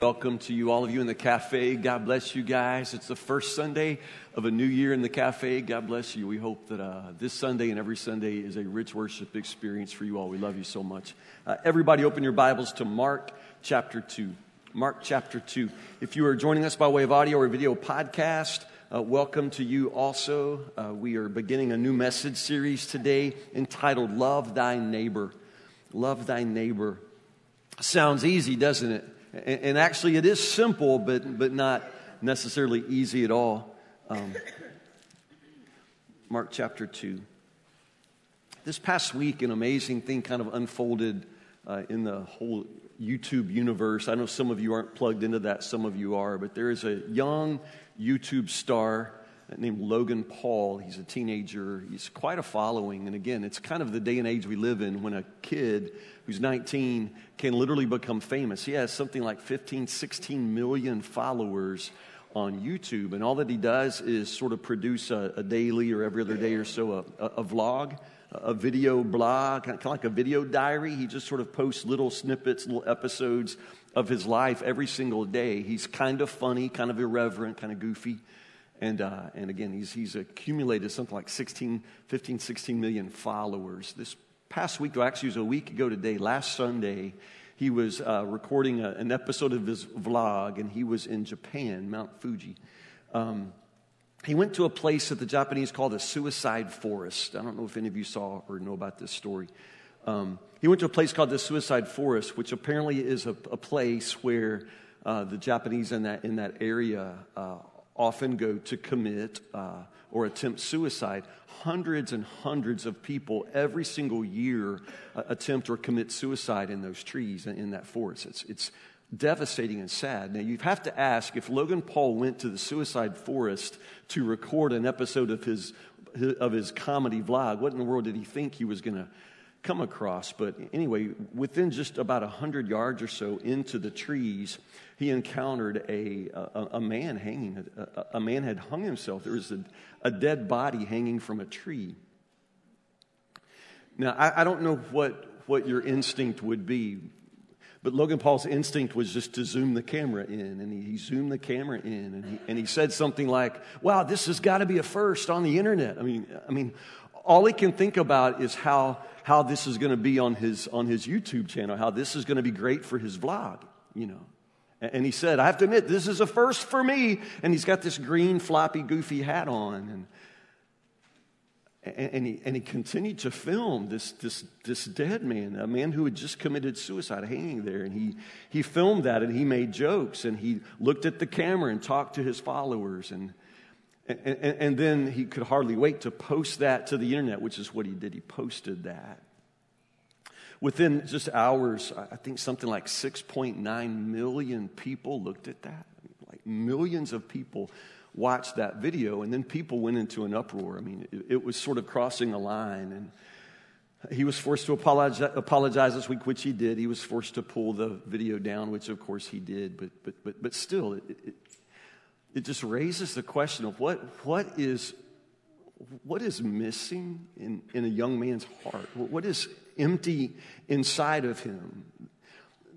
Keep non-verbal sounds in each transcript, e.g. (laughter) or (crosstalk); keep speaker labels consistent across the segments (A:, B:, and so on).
A: Welcome to you, all of you in the cafe. God bless you guys. It's the first Sunday of a new year in the cafe. God bless you. We hope that uh, this Sunday and every Sunday is a rich worship experience for you all. We love you so much. Uh, everybody, open your Bibles to Mark chapter 2. Mark chapter 2. If you are joining us by way of audio or video podcast, uh, welcome to you also. Uh, we are beginning a new message series today entitled Love Thy Neighbor. Love Thy Neighbor. Sounds easy, doesn't it? And, actually, it is simple, but, but not necessarily easy at all. Um, Mark chapter 2. This past week, an amazing thing kind of unfolded uh, in the whole YouTube universe. I know some of you aren't plugged into that, some of you are, but there is a young YouTube star named Logan Paul. He's a teenager. He's quite a following. And again, it's kind of the day and age we live in when a kid who's 19 can literally become famous. He has something like 15, 16 million followers on YouTube. And all that he does is sort of produce a, a daily or every other day or so a, a, a vlog, a video blog, kind of like a video diary. He just sort of posts little snippets, little episodes of his life every single day. He's kind of funny, kind of irreverent, kind of goofy. And, uh, and again, he's, he's accumulated something like 16, 15, 16 million followers. This past week, or actually it was a week ago today, last Sunday, he was uh, recording a, an episode of his vlog, and he was in Japan, Mount Fuji. Um, he went to a place that the Japanese call the suicide forest. I don't know if any of you saw or know about this story. Um, he went to a place called the suicide forest, which apparently is a, a place where uh, the Japanese in that, in that area uh, often go to commit uh, or attempt suicide. Hundreds and hundreds of people every single year uh, attempt or commit suicide in those trees and in that forest. It's, it's devastating and sad. Now, you have to ask if Logan Paul went to the suicide forest to record an episode of his, of his comedy vlog, what in the world did he think he was going to come across? But anyway, within just about 100 yards or so into the trees, he encountered a, a, a man hanging. A, a, man had hung himself. There was a, a dead body hanging from a tree. Now, I, I don't know what, what your instinct would be, but Logan Paul's instinct was just to zoom the camera in, and he, he zoomed the camera in, and he, and he said something like, "Wow, this has got to be a first on the internet." I mean, I mean, all he can think about is how how this is going to be on his on his YouTube channel, how this is going to be great for his vlog, you know. And he said, I have to admit, this is a first for me. And he's got this green, floppy, goofy hat on. And, and, he, and he continued to film this, this, this dead man, a man who had just committed suicide, hanging there. And he, he filmed that and he made jokes and he looked at the camera and talked to his followers. And, and, and then he could hardly wait to post that to the internet, which is what he did. He posted that. Within just hours, I think something like 6.9 million people looked at that. Like millions of people watched that video, and then people went into an uproar. I mean, it, it was sort of crossing a line. And he was forced to apologize, apologize this week, which he did. He was forced to pull the video down, which of course he did. But, but, but, but still, it, it, it just raises the question of what, what, is, what is missing in, in a young man's heart? What is empty inside of him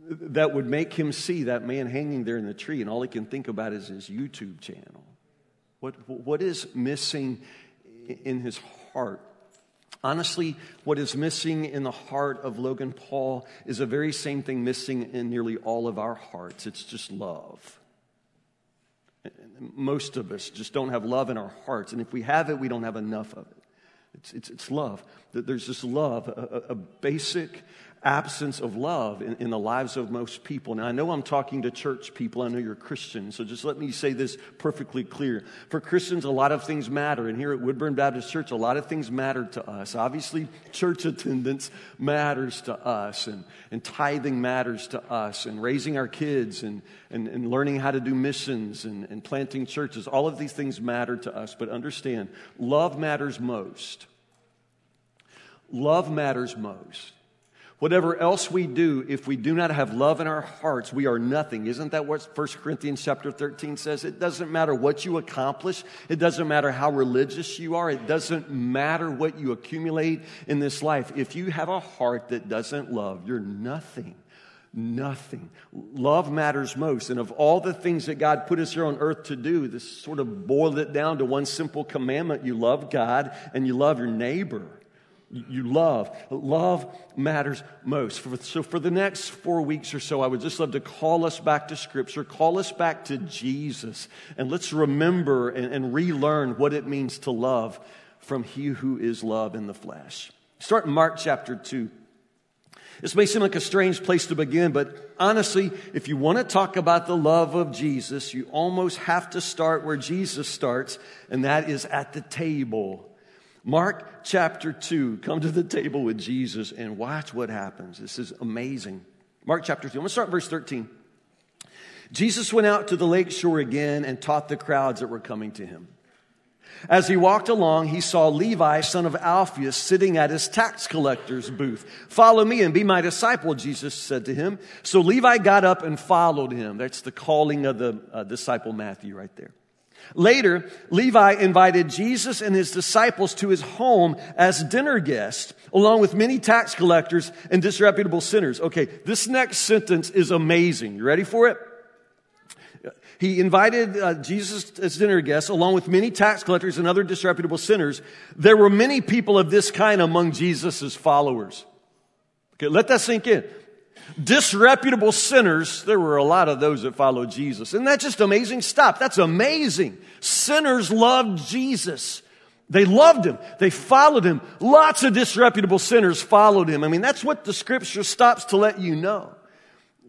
A: that would make him see that man hanging there in the tree, and all he can think about is his YouTube channel. What, what is missing in his heart? Honestly, what is missing in the heart of Logan Paul is the very same thing missing in nearly all of our hearts it's just love. Most of us just don't have love in our hearts, and if we have it, we don't have enough of it. It's, it's, it's love. There's this love, a, a basic absence of love in, in, the lives of most people. Now, I know I'm talking to church people. I know you're Christians. So just let me say this perfectly clear. For Christians, a lot of things matter. And here at Woodburn Baptist Church, a lot of things matter to us. Obviously, church attendance matters to us, and, and tithing matters to us, and raising our kids, and, and, and learning how to do missions, and, and planting churches. All of these things matter to us. But understand, love matters most. Love matters most. Whatever else we do, if we do not have love in our hearts, we are nothing. Isn't that what 1 Corinthians chapter 13 says? It doesn't matter what you accomplish. It doesn't matter how religious you are. It doesn't matter what you accumulate in this life. If you have a heart that doesn't love, you're nothing. nothing. Love matters most. And of all the things that God put us here on earth to do, this sort of boiled it down to one simple commandment you love God and you love your neighbor. You love. Love matters most. So, for the next four weeks or so, I would just love to call us back to Scripture, call us back to Jesus, and let's remember and, and relearn what it means to love from He who is love in the flesh. Start in Mark chapter 2. This may seem like a strange place to begin, but honestly, if you want to talk about the love of Jesus, you almost have to start where Jesus starts, and that is at the table. Mark chapter 2, come to the table with Jesus and watch what happens. This is amazing. Mark chapter 2, I'm going to start verse 13. Jesus went out to the lake shore again and taught the crowds that were coming to him. As he walked along, he saw Levi, son of Alphaeus, sitting at his tax collector's booth. Follow me and be my disciple, Jesus said to him. So Levi got up and followed him. That's the calling of the uh, disciple Matthew right there. Later, Levi invited Jesus and his disciples to his home as dinner guests, along with many tax collectors and disreputable sinners. Okay, this next sentence is amazing. You ready for it? He invited uh, Jesus as dinner guests, along with many tax collectors and other disreputable sinners. There were many people of this kind among Jesus' followers. Okay, let that sink in. Disreputable sinners, there were a lot of those that followed Jesus. Isn't that just amazing Stop. That's amazing. Sinners loved Jesus. They loved him. They followed him. Lots of disreputable sinners followed him. I mean, that's what the scripture stops to let you know.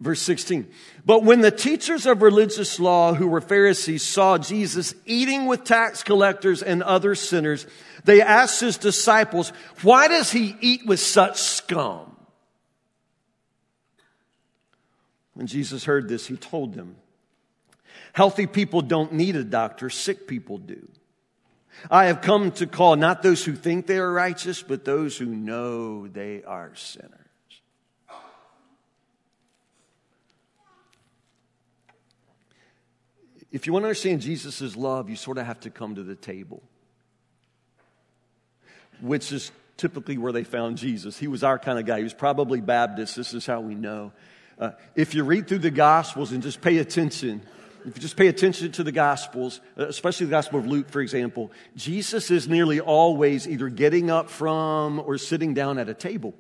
A: Verse 16. But when the teachers of religious law who were Pharisees saw Jesus eating with tax collectors and other sinners, they asked his disciples, why does he eat with such scum? When Jesus heard this, he told them, healthy people don't need a doctor, sick people do. I have come to call not those who think they are righteous, but those who know they are sinners. If you want to understand Jesus' love, you sort of have to come to the table, which is typically where they found Jesus. He was our kind of guy. He was probably Baptist. This is how we know. Uh, if you read through the Gospels and just pay attention, if you just pay attention to the Gospels, uh, especially the Gospel of Luke, for example, Jesus is nearly always either getting up from or sitting down at a table.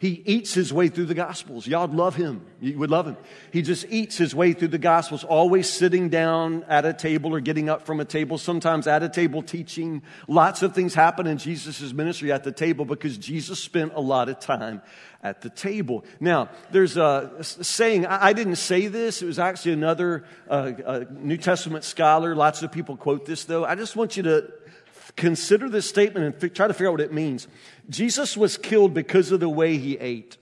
A: He eats his way through the Gospels. Y'all love him. You would love him. He just eats his way through the Gospels, always sitting down at a table or getting up from a table, sometimes at a table teaching. Lots of things happen in Jesus' ministry at the table because Jesus spent a lot of time at the table. Now, there's a saying, I didn't say this, it was actually another uh, New Testament scholar. Lots of people quote this, though. I just want you to consider this statement and f- try to figure out what it means. Jesus was killed because of the way he ate.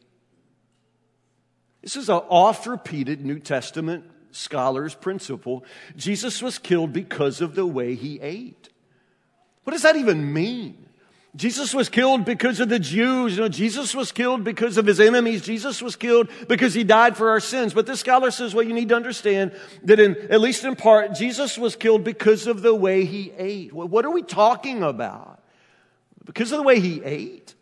A: This is an oft repeated New Testament scholar's principle. Jesus was killed because of the way he ate. What does that even mean? Jesus was killed because of the Jews. You know, Jesus was killed because of his enemies. Jesus was killed because he died for our sins. But this scholar says, well, you need to understand that in, at least in part, Jesus was killed because of the way he ate. What are we talking about? Because of the way he ate?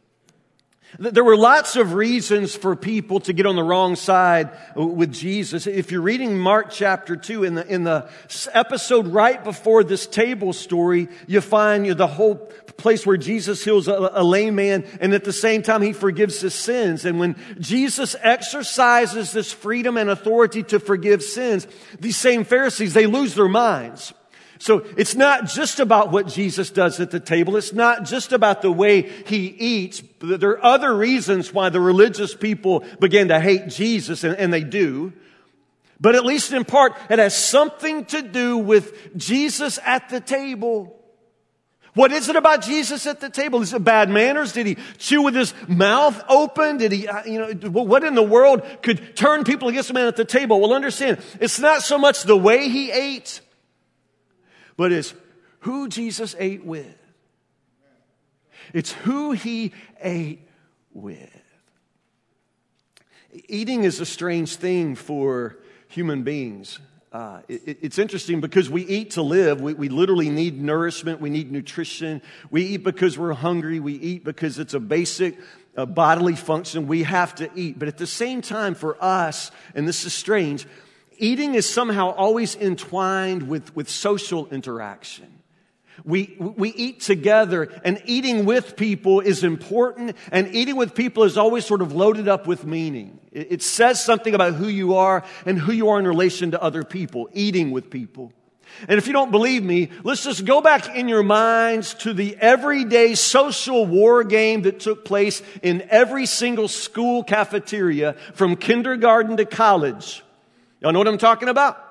A: There were lots of reasons for people to get on the wrong side with Jesus. If you're reading Mark chapter 2, in the, in the episode right before this table story, you find you know, the whole place where Jesus heals a, a lame man, and at the same time, he forgives his sins. And when Jesus exercises this freedom and authority to forgive sins, these same Pharisees, they lose their minds. So it's not just about what Jesus does at the table. It's not just about the way he eats. There are other reasons why the religious people began to hate Jesus, and, and they do. But at least in part, it has something to do with Jesus at the table. What is it about Jesus at the table? Is it bad manners? Did he chew with his mouth open? Did he, uh, you know, what in the world could turn people against a man at the table? Well, understand, it's not so much the way he ate, but it's who Jesus ate with. It's who he ate with. Eating is a strange thing for human beings. Uh, it, it's interesting because we eat to live. We, we literally need nourishment. We need nutrition. We eat because we're hungry. We eat because it's a basic uh, bodily function. We have to eat. But at the same time, for us, and this is strange, eating is somehow always entwined with, with social interaction. We, we eat together, and eating with people is important, and eating with people is always sort of loaded up with meaning. It, it says something about who you are and who you are in relation to other people, eating with people. And if you don't believe me, let's just go back in your minds to the everyday social war game that took place in every single school cafeteria from kindergarten to college. Y'all know what I'm talking about?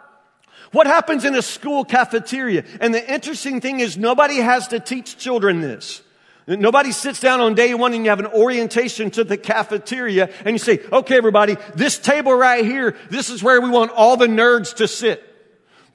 A: What happens in a school cafeteria? And the interesting thing is nobody has to teach children this. Nobody sits down on day one and you have an orientation to the cafeteria and you say, okay, everybody, this table right here, this is where we want all the nerds to sit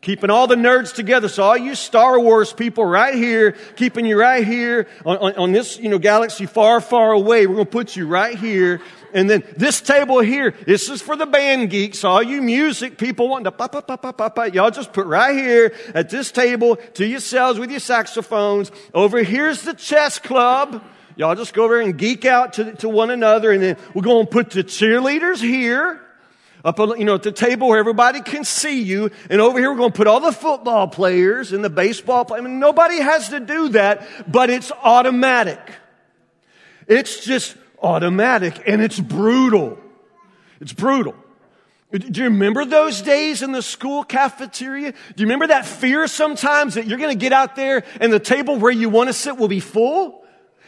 A: keeping all the nerds together. So all you Star Wars people right here, keeping you right here on, on, on this, you know, galaxy far, far away. We're going to put you right here. And then this table here, this is for the band geeks. All you music people wanting to pop, pop, pop, pop, pop, pop. Y'all just put right here at this table to yourselves with your saxophones. Over here's the chess club. Y'all just go over and geek out to, to one another. And then we're going to put the cheerleaders here up, you know, at the table where everybody can see you. And over here, we're going to put all the football players and the baseball players. I mean, nobody has to do that, but it's automatic. It's just automatic and it's brutal. It's brutal. Do you remember those days in the school cafeteria? Do you remember that fear sometimes that you're going to get out there and the table where you want to sit will be full?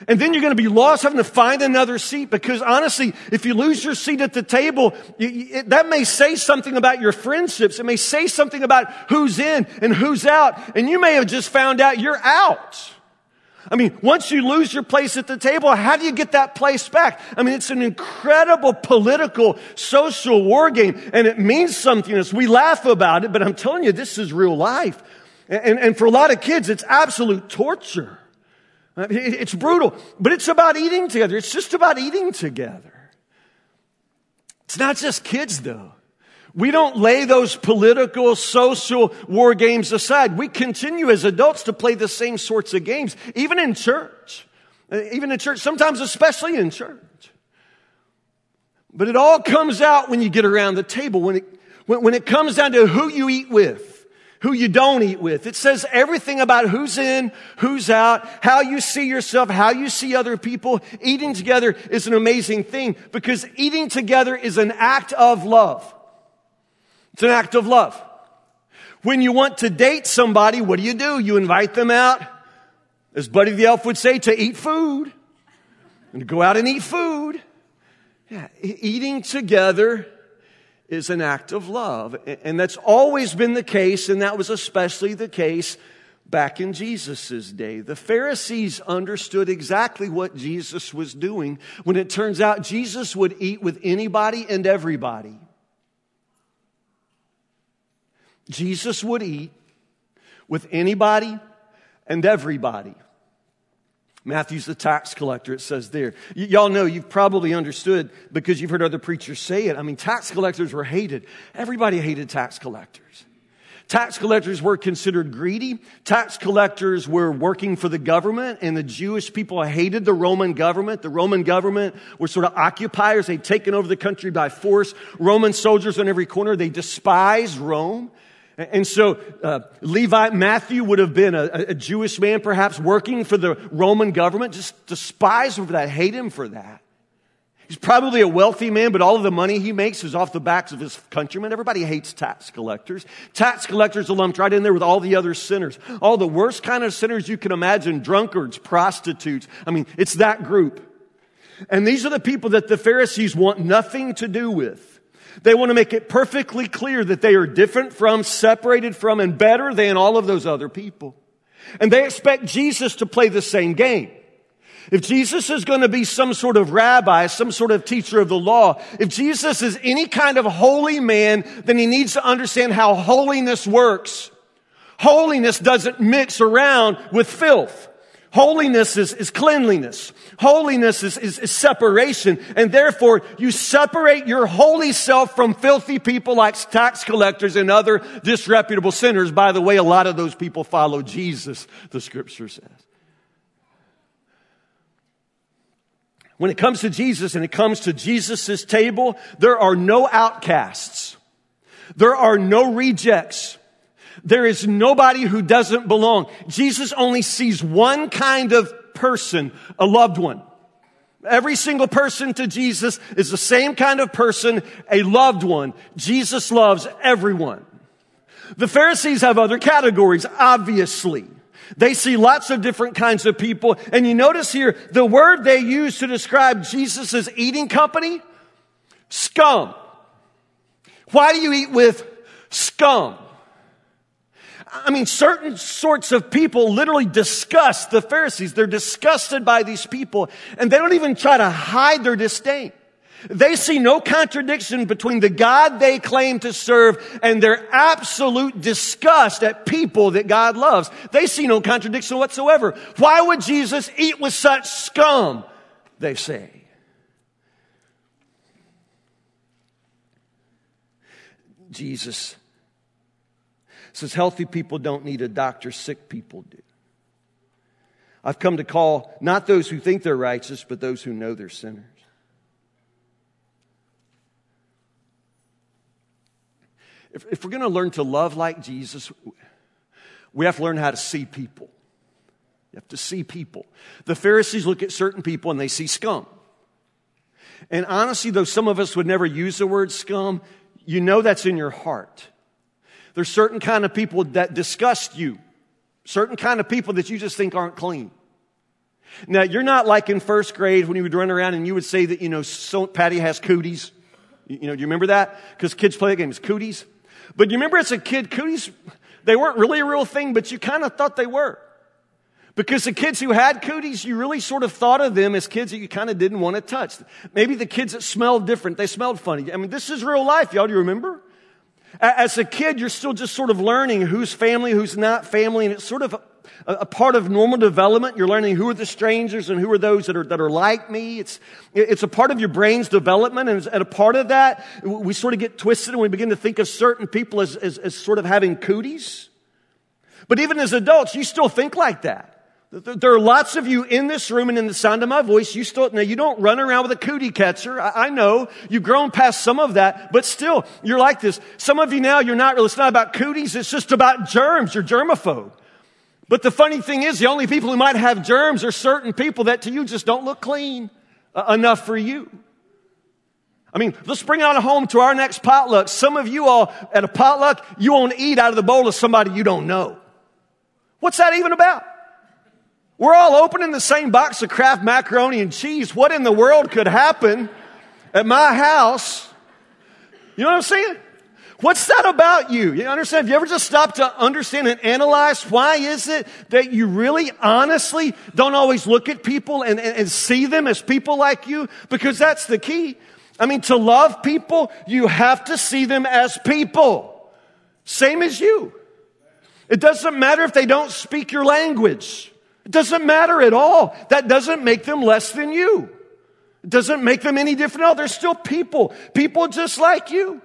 A: And then you're going to be lost having to find another seat because honestly, if you lose your seat at the table, it, that may say something about your friendships. It may say something about who's in and who's out. And you may have just found out you're out. I mean, once you lose your place at the table, how do you get that place back? I mean, it's an incredible political, social war game, and it means something as we laugh about it, but I'm telling you, this is real life. And, and for a lot of kids, it's absolute torture. Uh, it's brutal, but it's about eating together. It's just about eating together. It's not just kids, though. We don't lay those political, social war games aside. We continue as adults to play the same sorts of games, even in church. Uh, even in church, sometimes especially in church. But it all comes out when you get around the table, when it, when, when it comes down to who you eat with who you don't eat with. It says everything about who's in, who's out, how you see yourself, how you see other people. Eating together is an amazing thing because eating together is an act of love. It's an act of love. When you want to date somebody, what do you do? You invite them out, as Buddy the Elf would say, to eat food and to go out and eat food. Yeah, eating together is an act of love. And that's always been the case, and that was especially the case back in Jesus' day. The Pharisees understood exactly what Jesus was doing when it turns out Jesus would eat with anybody and everybody. Jesus would eat with anybody and everybody. Matthew's the tax collector, it says there. Y- y'all know, you've probably understood because you've heard other preachers say it. I mean, tax collectors were hated. Everybody hated tax collectors. Tax collectors were considered greedy. Tax collectors were working for the government, and the Jewish people hated the Roman government. The Roman government were sort of occupiers. They'd taken over the country by force. Roman soldiers on every corner. They despised Rome. And so uh, Levi Matthew would have been a, a, Jewish man, perhaps working for the Roman government, just despise him for that, hate him for that. He's probably a wealthy man, but all of the money he makes is off the backs of his countrymen. Everybody hates tax collectors. Tax collectors are lumped right in there with all the other sinners. All the worst kind of sinners you can imagine, drunkards, prostitutes. I mean, it's that group. And these are the people that the Pharisees want nothing to do with. They want to make it perfectly clear that they are different from, separated from, and better than all of those other people. And they expect Jesus to play the same game. If Jesus is going to be some sort of rabbi, some sort of teacher of the law, if Jesus is any kind of holy man, then he needs to understand how holiness works. Holiness doesn't mix around with filth. Holiness is, is cleanliness. Holiness is, is, is separation. And therefore, you separate your holy self from filthy people like tax collectors and other disreputable sinners. By the way, a lot of those people follow Jesus, the scripture says. when it comes to Jesus and it comes to Jesus' table, there are no outcasts. There are no rejects. There is nobody who doesn't belong. Jesus only sees one kind of person, a loved one. Every single person to Jesus is the same kind of person, a loved one. Jesus loves everyone. The Pharisees have other categories, obviously. They see lots of different kinds of people. And you notice here, the word they use to describe Jesus' eating company, scum. Why do you eat with scum? I mean, certain sorts of people literally disgust the Pharisees. They're disgusted by these people and they don't even try to hide their disdain. They see no contradiction between the God they claim to serve and their absolute disgust at people that God loves. They see no contradiction whatsoever. Why would Jesus eat with such scum? They say. Jesus says healthy people don't need a doctor, sick people do. I've come to call not those who think they're righteous, but those who know they're sinners. If, if we're going to learn to love like Jesus, we have to learn how to see people. You have to see people. The Pharisees look at certain people and they see scum. And honestly, though some of us would never use the word scum, you know that's in your heart. There's certain kind of people that disgust you. Certain kind of people that you just think aren't clean. Now, you're not like in first grade when you would run around and you would say that, you know, so, Patty has cooties. You, you know, do you remember that? Because kids play the game, it's cooties. But you remember as a kid, cooties, they weren't really a real thing, but you kind of thought they were. Because the kids who had cooties, you really sort of thought of them as kids that you kind of didn't want to touch. Maybe the kids that smelled different, they smelled funny. I mean, this is real life, y'all. Do you remember? As a kid, you're still just sort of learning who's family, who's not family, and it's sort of a, part of normal development. You're learning who are the strangers and who are those that are, that are like me. It's, it's a part of your brain's development, and, and a part of that, we sort of get twisted and we begin to think of certain people as, as, as sort of having cooties. But even as adults, you still think like that. There are lots of you in this room and in the sound of my voice. You still, now you don't run around with a cootie catcher. I, I, know you've grown past some of that, but still you're like this. Some of you now, you're not it's not about cooties. It's just about germs. You're germaphobe. But the funny thing is the only people who might have germs are certain people that to you just don't look clean uh, enough for you. I mean, let's bring it on home to our next potluck. Some of you all at a potluck, you won't eat out of the bowl of somebody you don't know. What's that even about? We're all opening the same box of Kraft macaroni and cheese. What in the world could happen at my house? You know what I'm saying? What's that about you? You understand? Have you ever just stopped to understand and analyze why is it that you really honestly don't always look at people and, and, and see them as people like you? Because that's the key. I mean, to love people, you have to see them as people. Same as you. It doesn't matter if they don't speak your language. It doesn't matter at all. That doesn't make them less than you. It doesn't make them any different. No, they're still people. People just like you.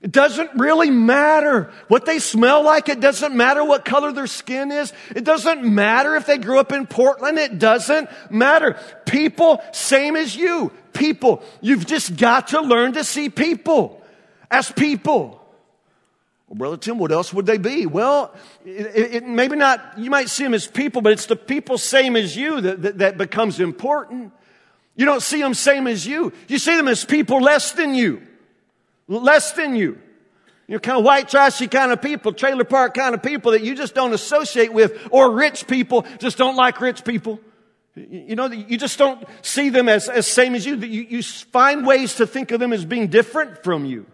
A: It doesn't really matter what they smell like. It doesn't matter what color their skin is. It doesn't matter if they grew up in Portland. It doesn't matter. People, same as you. People. You've just got to learn to see people as people. Well, Brother Tim, what else would they be? Well, it, it, maybe not, you might see them as people, but it's the people same as you that, that, that becomes important. You don't see them same as you. You see them as people less than you. Less than you. You're kind of white trashy kind of people, trailer park kind of people that you just don't associate with, or rich people just don't like rich people. You know, you just don't see them as, as same as you. you. You find ways to think of them as being different from you.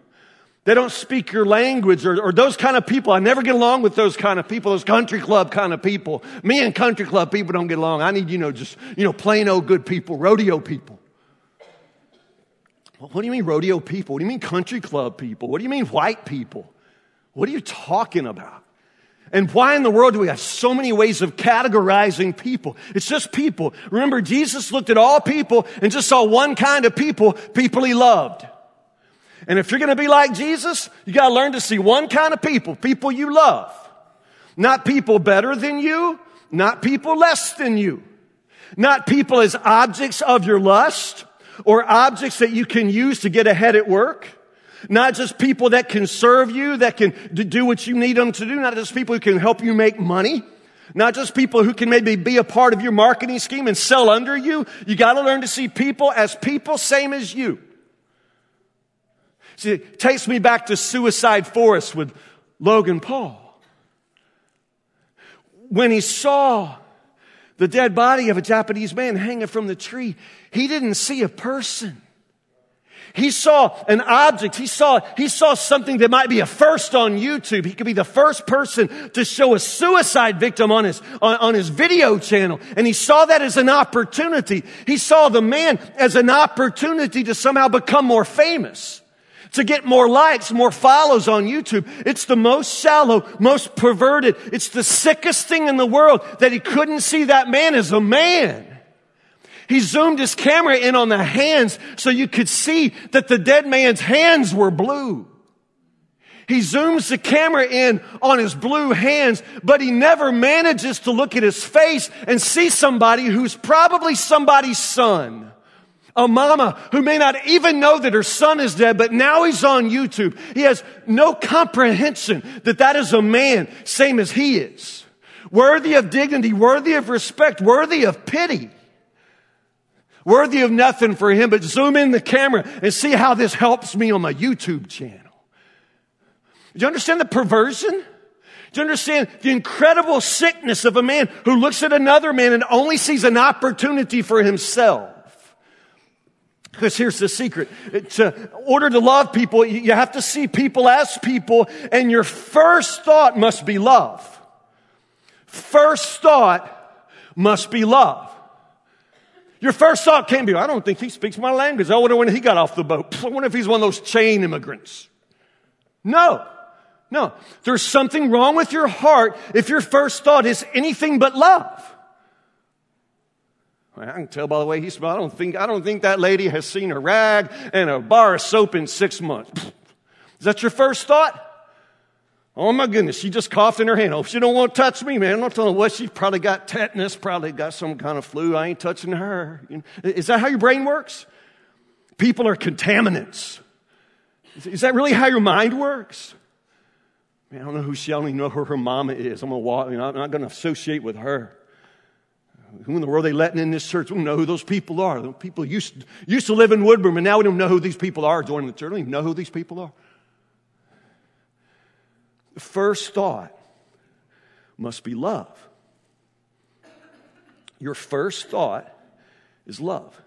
A: They don't speak your language or, or, those kind of people. I never get along with those kind of people, those country club kind of people. Me and country club people don't get along. I need, you know, just, you know, plain old good people, rodeo people. What do you mean rodeo people? What do you mean country club people? What do you mean white people? What are you talking about? And why in the world do we have so many ways of categorizing people? It's just people. Remember, Jesus looked at all people and just saw one kind of people, people he loved. And if you're going to be like Jesus, you got to learn to see one kind of people, people you love. Not people better than you, not people less than you. Not people as objects of your lust or objects that you can use to get ahead at work. Not just people that can serve you, that can do what you need them to do. Not just people who can help you make money. Not just people who can maybe be a part of your marketing scheme and sell under you. You got to learn to see people as people same as you. See, it takes me back to Suicide Forest with Logan Paul. When he saw the dead body of a Japanese man hanging from the tree, he didn't see a person. He saw an object. He saw, he saw something that might be a first on YouTube. He could be the first person to show a suicide victim on his, on, on his video channel. And he saw that as an opportunity. He saw the man as an opportunity to somehow become more famous to get more likes, more follows on YouTube. It's the most shallow, most perverted. It's the sickest thing in the world that he couldn't see that man as a man. He zoomed his camera in on the hands so you could see that the dead man's hands were blue. He zooms the camera in on his blue hands, but he never manages to look at his face and see somebody who's probably somebody's son. A mama who may not even know that her son is dead, but now he's on YouTube. He has no comprehension that that is a man, same as he is. Worthy of dignity, worthy of respect, worthy of pity worthy of nothing for him, but zoom in the camera and see how this helps me on my YouTube channel. Do you understand the perversion? Do you understand the incredible sickness of a man who looks at another man and only sees an opportunity for himself? Because here's the secret. To order to love people, you have to see people as people, and your first thought must be love. First thought must be love. Your first thought can't be, I don't think he speaks my language. I wonder when he got off the boat. I wonder if he's one of those chain immigrants. No. No. There's something wrong with your heart if your first thought is anything but love. I can tell by the way he smells. I don't think, I don't think that lady has seen a rag and a bar of soap in six months. Is that your first thought? Oh my goodness, she just coughed in her hand. Oh, she don't want to touch me, man. I'm not telling what she's probably got tetanus, probably got some kind of flu. I ain't touching her. Is that how your brain works? People are contaminants. Is that really how your mind works? Man, I don't know who she, I don't even know who her mama is. I'm gonna walk, you know, I'm not gonna associate with her. Who in the world are they letting in this church? We don't know who those people are. The people used, used to live in Woodburn, and now we don't know who these people are joining the church. We don't even know who these people are first thought must be love. Your first thought is love.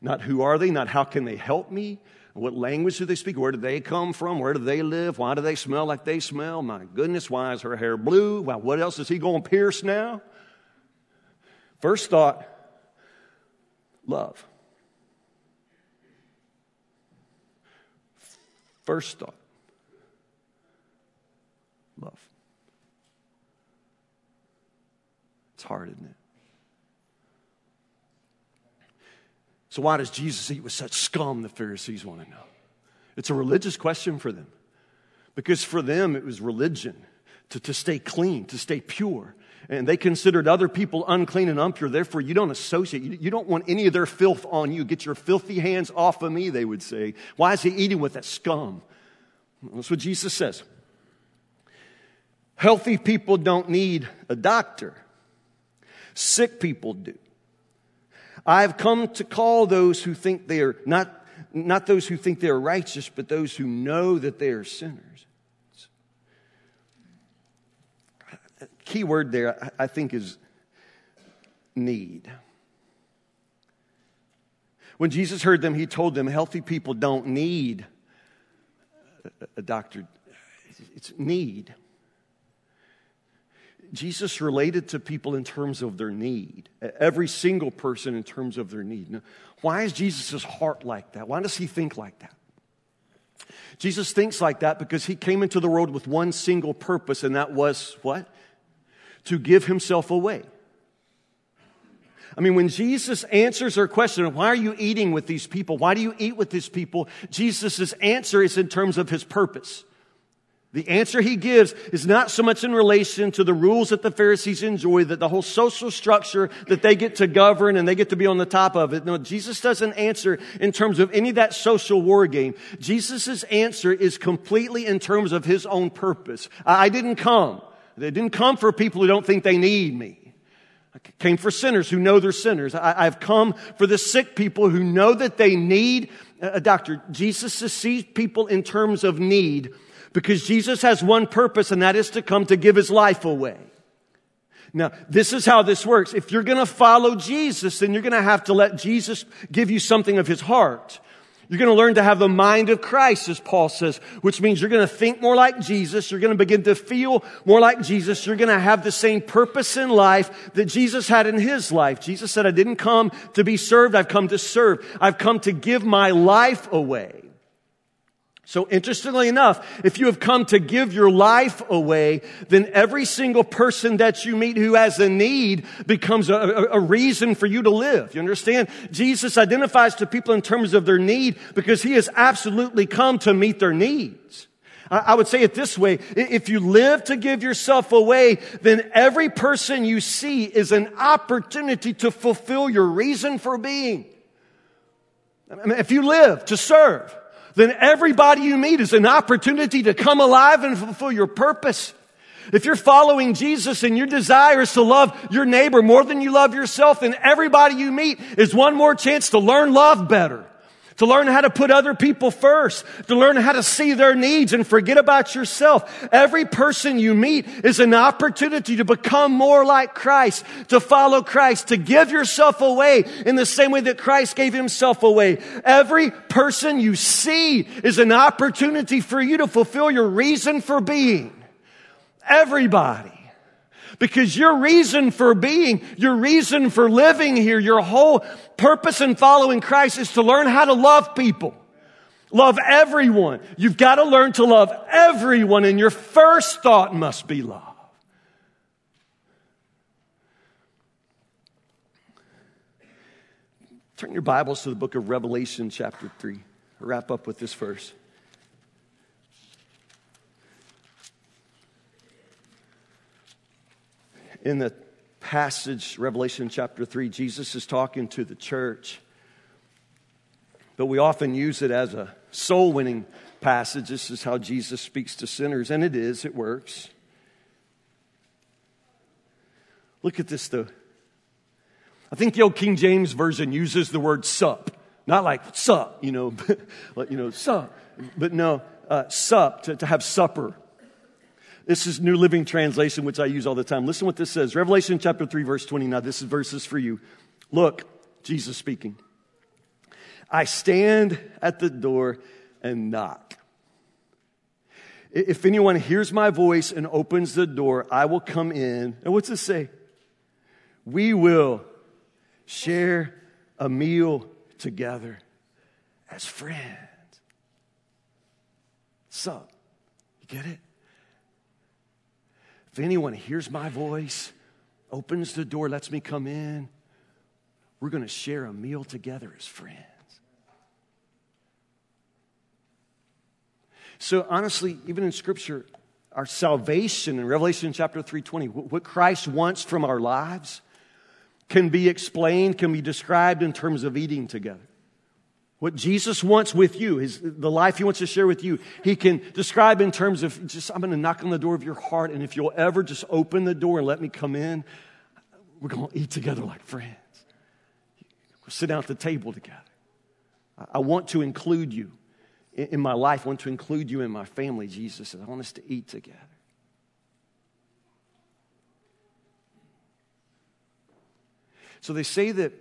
A: Not who are they, not how can they help me, what language do they speak, where do they come from, where do they live, why do they smell like they smell, my goodness, why is her hair blue, well, what else is he going to pierce now? First thought, love. First thought. love. It's hard, isn't it? So, why does Jesus eat with such scum, the Pharisees want to know? It's a religious question for them. Because for them, it was religion to, to stay clean, to stay pure. And they considered other people unclean and impure. Therefore, you don't associate. You, don't want any of their filth on you. Get your filthy hands off of me, they would say. Why is he eating with that scum? That's what Jesus says. Healthy people don't need a doctor. Sick people do. I've come to call those who think they are not, not those who think they are righteous, but those who know that they are sinners. Key word there, I think, is need. When Jesus heard them, he told them healthy people don't need a doctor, it's need. Jesus related to people in terms of their need, every single person in terms of their need. Now, why is Jesus' heart like that? Why does he think like that? Jesus thinks like that because he came into the world with one single purpose, and that was what? To give himself away. I mean, when Jesus answers our question, why are you eating with these people? Why do you eat with these people? Jesus' answer is in terms of his purpose. The answer he gives is not so much in relation to the rules that the Pharisees enjoy, that the whole social structure that they get to govern and they get to be on the top of it. No, Jesus doesn't answer in terms of any of that social war game. Jesus' answer is completely in terms of his own purpose. I didn't come. They didn't come for people who don't think they need me. I came for sinners who know they're sinners. I, have come for the sick people who know that they need a doctor. Jesus sees people in terms of need because Jesus has one purpose, and that is to come to give his life away. Now, this is how this works. If you're going to follow Jesus, then you're going to have to let Jesus give you something of his heart. You're going to learn to have the mind of Christ, as Paul says, which means you're going to think more like Jesus. You're going to begin to feel more like Jesus. You're going to have the same purpose in life that Jesus had in his life. Jesus said, I didn't come to be served. I've come to serve. I've come to give my life away. So interestingly enough, if you have come to give your life away, then every single person that you meet who has a need becomes a, a, a, reason for you to live. You understand? Jesus identifies to people in terms of their need because he has absolutely come to meet their needs. I, I would say it this way. If you live to give yourself away, then every person you see is an opportunity to fulfill your reason for being. I mean, if you live to serve, then everybody you meet is an opportunity to come alive and fulfill your purpose. If you're following Jesus and your desire is to love your neighbor more than you love yourself, then everybody you meet is one more chance to learn love better to learn how to put other people first, to learn how to see their needs and forget about yourself. Every person you meet is an opportunity to become more like Christ, to follow Christ, to give yourself away in the same way that Christ gave himself away. Every person you see is an opportunity for you to fulfill your reason for being. Everybody. Because your reason for being, your reason for living here, your whole purpose in following Christ is to learn how to love people. Love everyone. You've got to learn to love everyone, and your first thought must be love. Turn your Bibles to the book of Revelation, chapter 3. I'll wrap up with this verse. In the passage, Revelation chapter 3, Jesus is talking to the church. But we often use it as a soul winning passage. This is how Jesus speaks to sinners, and it is, it works. Look at this, though. I think the old King James Version uses the word sup. Not like sup, you know, (laughs) but, you know, sup. But no, uh, sup, to, to have supper. This is New Living Translation, which I use all the time. Listen what this says. Revelation chapter 3, verse 29. This is verses for you. Look, Jesus speaking. I stand at the door and knock. If anyone hears my voice and opens the door, I will come in. And what's it say? We will share a meal together as friends. So, you get it? If anyone hears my voice, opens the door, lets me come in, we're going to share a meal together as friends. So honestly, even in scripture, our salvation in Revelation chapter 3:20, what Christ wants from our lives can be explained, can be described in terms of eating together. What Jesus wants with you, his, the life he wants to share with you, he can describe in terms of just, I'm going to knock on the door of your heart, and if you'll ever just open the door and let me come in, we're going to eat together like friends. We'll sit down at the table together. I want to include you in my life. I want to include you in my family, Jesus says. I want us to eat together. So they say that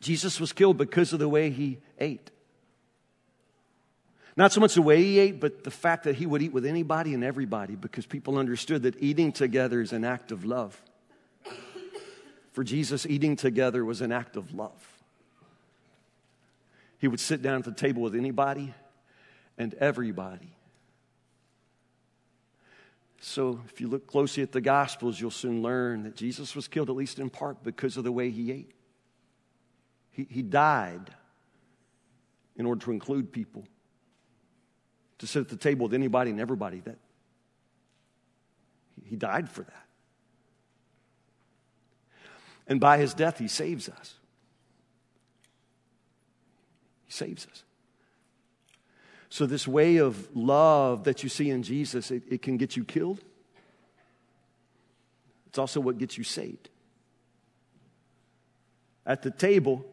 A: Jesus was killed because of the way he ate. Not so much the way he ate, but the fact that he would eat with anybody and everybody because people understood that eating together is an act of love. For Jesus, eating together was an act of love. He would sit down at the table with anybody and everybody. So, if you look closely at the Gospels, you'll soon learn that Jesus was killed, at least in part, because of the way he ate. He, he died in order to include people, to sit at the table with anybody and everybody. That He died for that. And by His death, He saves us. He saves us. So, this way of love that you see in Jesus, it, it can get you killed. It's also what gets you saved. At the table,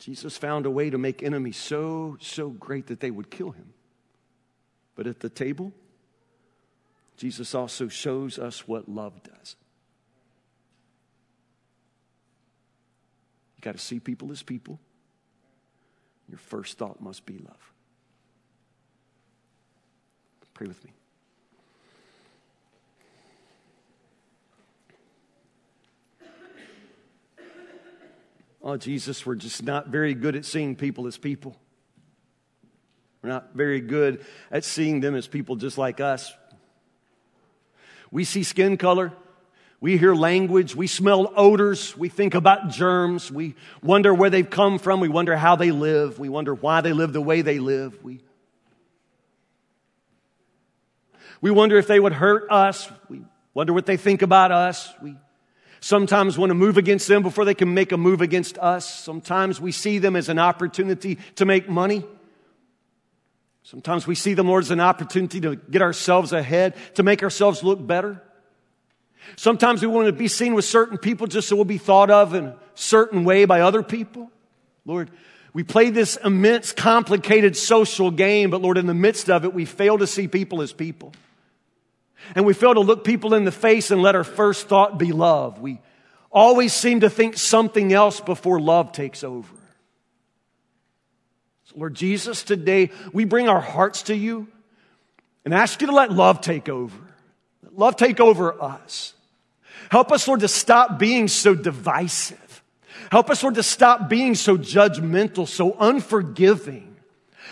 A: Jesus found a way to make enemies so, so great that they would kill him. But at the table, Jesus also shows us what love does. You got to see people as people. Your first thought must be love. Pray with me. Oh, Jesus, we're just not very good at seeing people as people. We're not very good at seeing them as people just like us. We see skin color. We hear language. We smell odors. We think about germs. We wonder where they've come from. We wonder how they live. We wonder why they live the way they live. We, we wonder if they would hurt us. We wonder what they think about us. We sometimes we want to move against them before they can make a move against us. Sometimes we see them as an opportunity to make money. Sometimes we see them, Lord, as an opportunity to get ourselves ahead, to make ourselves look better. Sometimes we want to be seen with certain people just so we'll be thought of in a certain way by other people. Lord, we play this immense, complicated social game, but Lord, in the midst of it, we fail to see people as people. And we fail to look people in the face and let our first thought be love. We always seem to think something else before love takes over. So Lord Jesus, today we bring our hearts to you and ask you to let love take over. Let love take over us. Help us, Lord, to stop being so divisive. Help us, Lord, to stop being so judgmental, so unforgiving.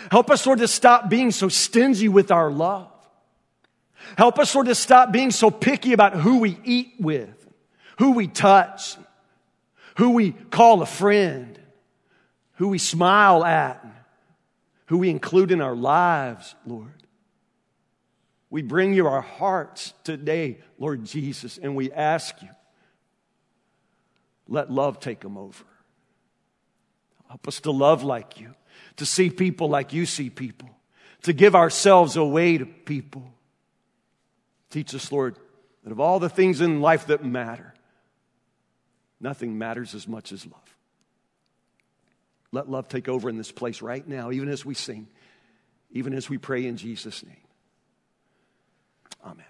A: Help us, Lord, to stop being so stingy with our love. Help us, Lord, to stop being so picky about who we eat with, who we touch, who we call a friend, who we smile at, who we include in our lives, Lord. We bring you our hearts today, Lord Jesus, and we ask you, let love take them over. Help us to love like you, to see people like you see people, to give ourselves away to people Teach us, Lord, that of all the things in life that matter, nothing matters as much as love. Let love take over in this place right now, even as we sing, even as we pray in Jesus' name. Amen.